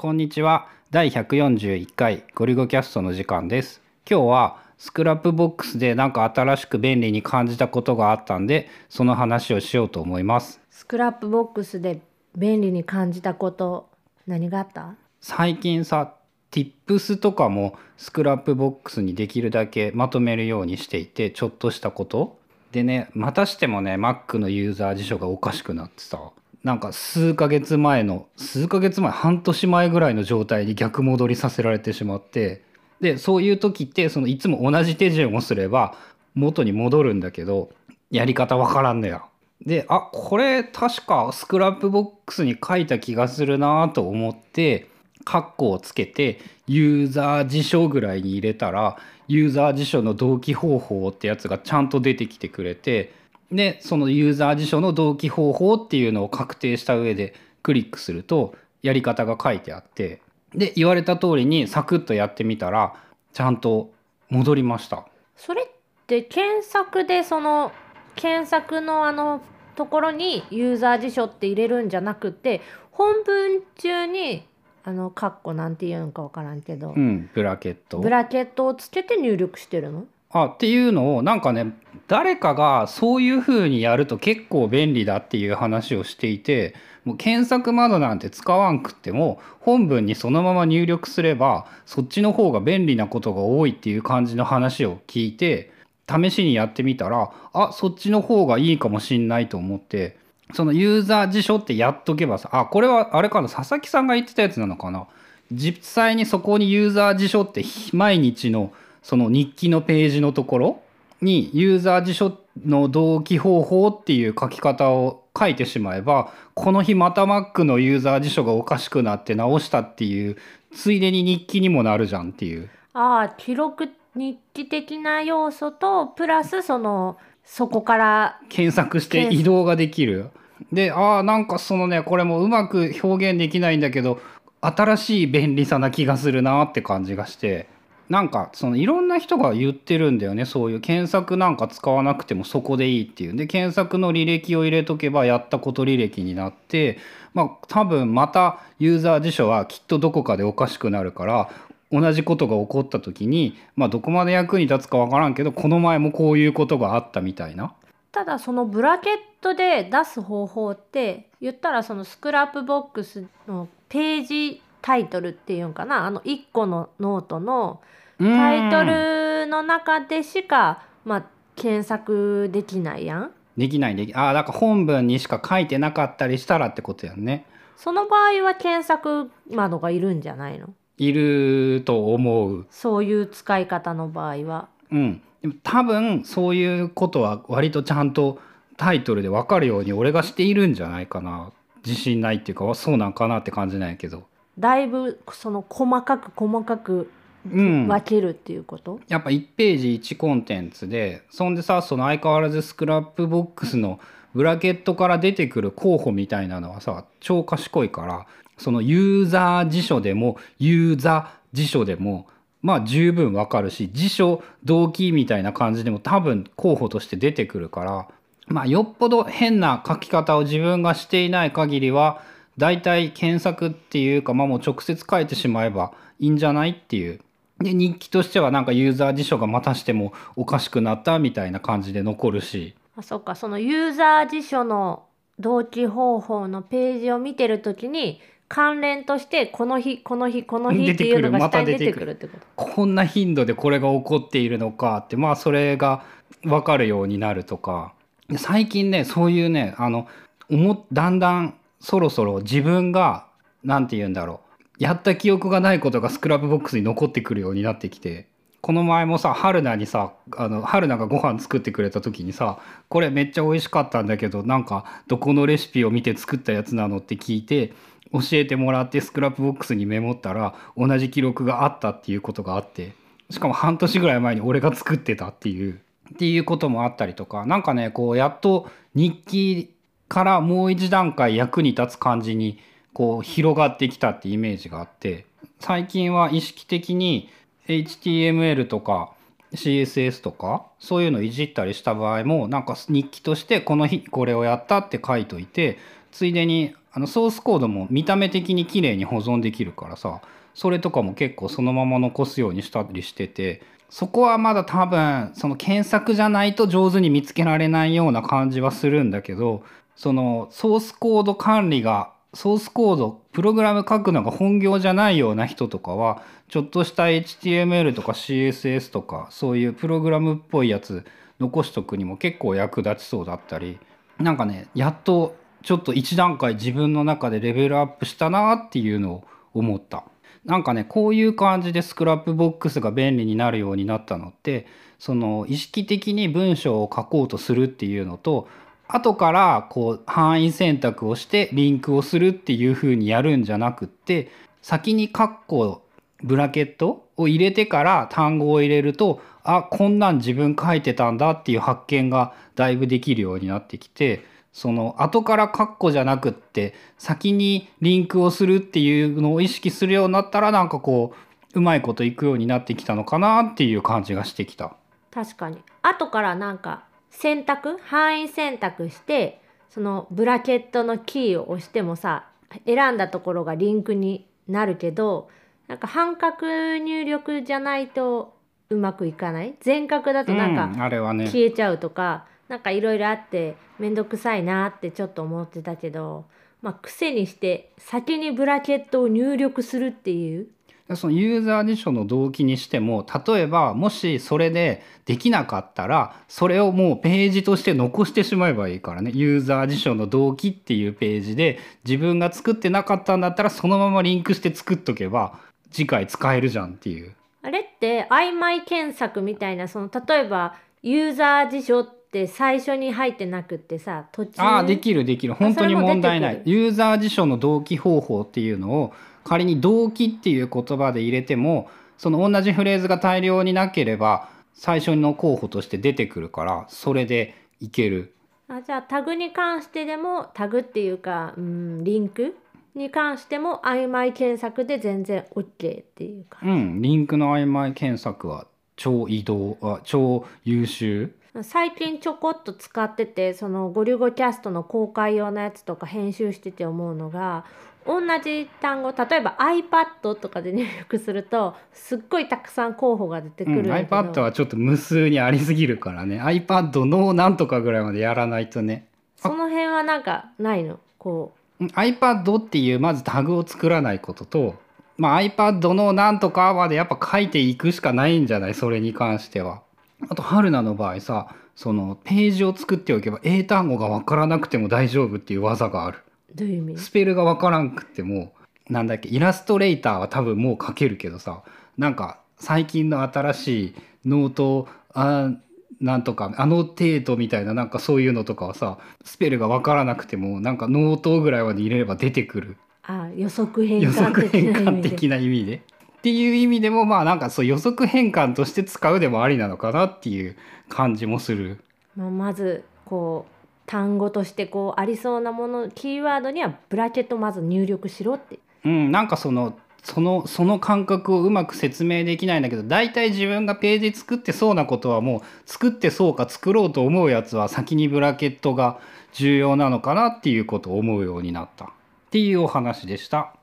こんにちは。第141回ゴリゴキャストの時間です。今日は Scrapboxで何か新しく便利に感じたことがあったんでその話をしようと思います。 Scrapboxで便利に感じたこと何があった？最近さ Tips とかもスクラップボックスにできるだけまとめるようにしていてちょっとしたこと。でねまたしてもね Mac のユーザー辞書がおかしくなってさなんか数ヶ月前の数ヶ月前半年前ぐらいの状態に逆戻りさせられてしまってでそういう時ってそのいつも同じ手順をすれば元に戻るんだけどやり方わからんのや。であこれ確か Scrapbox に書いた気がするなと思ってカッコをつけてユーザー辞書ぐらいに入れたらユーザー辞書の同期方法ってやつがちゃんと出てきてくれてでそのユーザー辞書の同期方法っていうのを確定した上でクリックするとやり方が書いてあってで言われた通りにサクッとやってみたらちゃんと戻りました。それって検索でその検索のあのところにユーザー辞書って入れるんじゃなくて本文中にあのカッコなんて言うんか分からんけど、うん、ブラケットブラケットをつけて入力してるの？あっていうのをなんかね誰かがそういう風にやると結構便利だっていう話をしていてもう検索窓なんて使わんくっても本文にそのまま入力すればそっちの方が便利なことが多いっていう感じの話を聞いて試しにやってみたらあそっちの方がいいかもしんないと思ってそのユーザー辞書ってやっとけばさあこれはあれかな佐々木さんが言ってたやつなのかな。実際にそこにユーザー辞書って毎日のその日記のページのところにユーザー辞書の同期方法っていう書き方を書いてしまえばこの日また Mac のユーザー辞書がおかしくなって直したっていうついでに日記にもなるじゃんっていう。ああ記録日記的な要素とプラスそのそこから検索して移動ができる。でああなんかそのねこれもうまく表現できないんだけど新しい便利さな気がするなって感じがしてなんかそのいろんな人が言ってるんだよねそういう検索なんか使わなくてもそこでいいっていうで検索の履歴を入れとけばやったこと履歴になってまあ多分またユーザー辞書はきっとどこかでおかしくなるから同じことが起こった時にまあどこまで役に立つかわからんけどこの前もこういうことがあったみたいな。ただそのブラケットで出す方法って言ったらその Scrapbox のページタイトルっていうんかな？あの1個のノートのタイトルの中でしか、まあ、検索できないやん。できないできああだから本文にしか書いてなかったりしたらってことやんね。その場合は検索窓がいるんじゃないの？いると思う。そういう使い方の場合は。うん。でも多分そういうことは割とちゃんとタイトルで分かるように俺がしているんじゃないかな。自信ないっていうかそうなんかなって感じなんやけど。だいぶその細かく細かくうん、分けるっていうこと、やっぱ1ページ1コンテンツでそんでさその相変わらずスクラップボックスのブラケットから出てくる候補みたいなのはさ超賢いからそのユーザー辞書でもユーザー辞書でもまあ十分わかるし辞書動機みたいな感じでも多分候補として出てくるからまあよっぽど変な書き方を自分がしていない限りはだいたい検索っていうかまあもう直接書いてしまえばいいんじゃないっていう。で日記としてはなんかユーザー辞書がまたしてもおかしくなったみたいな感じで残るし。あそっか。そのユーザー辞書の同期方法のページを見てるときに関連としてこの日この日この日っていうのが下に出てくる。ってこと？こんな頻度でこれが起こっているのかってまあそれが分かるようになるとか。で最近ねそういうねあの思だんだんそろそろ自分がなんて言うんだろう。やった記憶がないことがスクラップボックスに残ってくるようになってきてこの前もさ春菜にさあの春菜がご飯作ってくれた時にさこれめっちゃ美味しかったんだけどなんかどこのレシピを見て作ったやつなのって聞いて教えてもらってスクラップボックスにメモったら同じ記録があったっていうことがあってしかも半年ぐらい前に俺が作ってたっていうっていうこともあったりとかなんかねこうやっと日記からもう一段階役に立つ感じにこう広がってきたってイメージがあって最近は意識的に HTML とか CSS とかそういうのいじったりした場合もなんか日記としてこの日これをやったって書いといてついでにあのソースコードも見た目的に綺麗に保存できるからさそれとかも結構そのまま残すようにしたりしててそこはまだ多分その検索じゃないと上手に見つけられないような感じはするんだけどそのソースコード管理がソースコードプログラム書くのが本業じゃないような人とかはちょっとした HTML とか CSS とかそういうプログラムっぽいやつ残しとくにも結構役立ちそうだったりなんかねやっとちょっと一段階自分の中でレベルアップしたなっていうのを思った。なんかねこういう感じでスクラップボックスが便利になるようになったのってその意識的に文章を書こうとするっていうのと後からこう範囲選択をしてリンクをするっていう風にやるんじゃなくって先にカッコブラケットを入れてから単語を入れるとあこんなん自分書いてたんだっていう発見がだいぶできるようになってきてその後からカッコじゃなくって先にリンクをするっていうのを意識するようになったらなんかこううまいこといくようになってきたのかなっていう感じがしてきた。確かに後からなんか選択範囲選択してそのブラケットのキーを押してもさ選んだところがリンクになるけどなんか半角入力じゃないとうまくいかない。全角だとなんか消えちゃうとか、なんかいろいろあって面倒くさいなってちょっと思ってたけど、まあ、癖にして先にブラケットを入力するっていうそのユーザー辞書の動機にしても例えばもしそれでできなかったらそれをもうページとして残してしまえばいいからね。ユーザー辞書の動機っていうページで自分が作ってなかったんだったらそのままリンクして作っとけば次回使えるじゃんっていう。あれって曖昧検索みたいなその例えばユーザー辞書って最初に入ってなくってさ途中ああできるできる。本当に問題ない。ユーザー辞書の同期方法っていうのを仮に動機っていう言葉で入れてもその同じフレーズが大量になければ最初の候補として出てくるからそれでいける。あじゃあタグに関してでもタグっていうかうんリンクに関しても曖昧検索で全然 OK っていうかうんリンクの曖昧検索は超移動あ超優秀。最近ちょこっと使っててそのゴリュゴキャストの公開用のやつとか編集してて思うのが同じ単語例えば iPad とかで入力するとすっごいたくさん候補が出てくうん、るんだけど、iPad はちょっと無数にありすぎるからね。iPad のなんとかぐらいまでやらないとね。その辺はなんかないの？こう。ん iPad っていうまずタグを作らないことと、まあ、iPad のなんとかまでやっぱ書いていくしかないんじゃない？それに関しては。あと春菜の場合さそのページを作っておけば英単語が分からなくても大丈夫っていう技がある。うどういう意味？スペルが分からんくってもなんだっけイラストレーターは多分もう書けるけどさなんか最近の新しいノートあなんとかアノテートみたいななんかそういうのとかはさスペルが分からなくてもなんかノートぐらいまで入れれば出てくるあ予測変予測換的変な意味で換的な意味で。っていう意味でもまあなんかそう予測変換として使うでもありなのかなっていう感じもする。まあ、まずこう単語としてこうありそうなものキーワードにはブラケットまず入力しろってうん、なんかそのそのその感覚をうまく説明できないんだけど大体自分がページ作ってそうなことはもう作ってそうか作ろうと思うやつは先にブラケットが重要なのかなっていうことを思うようになったっていうお話でした。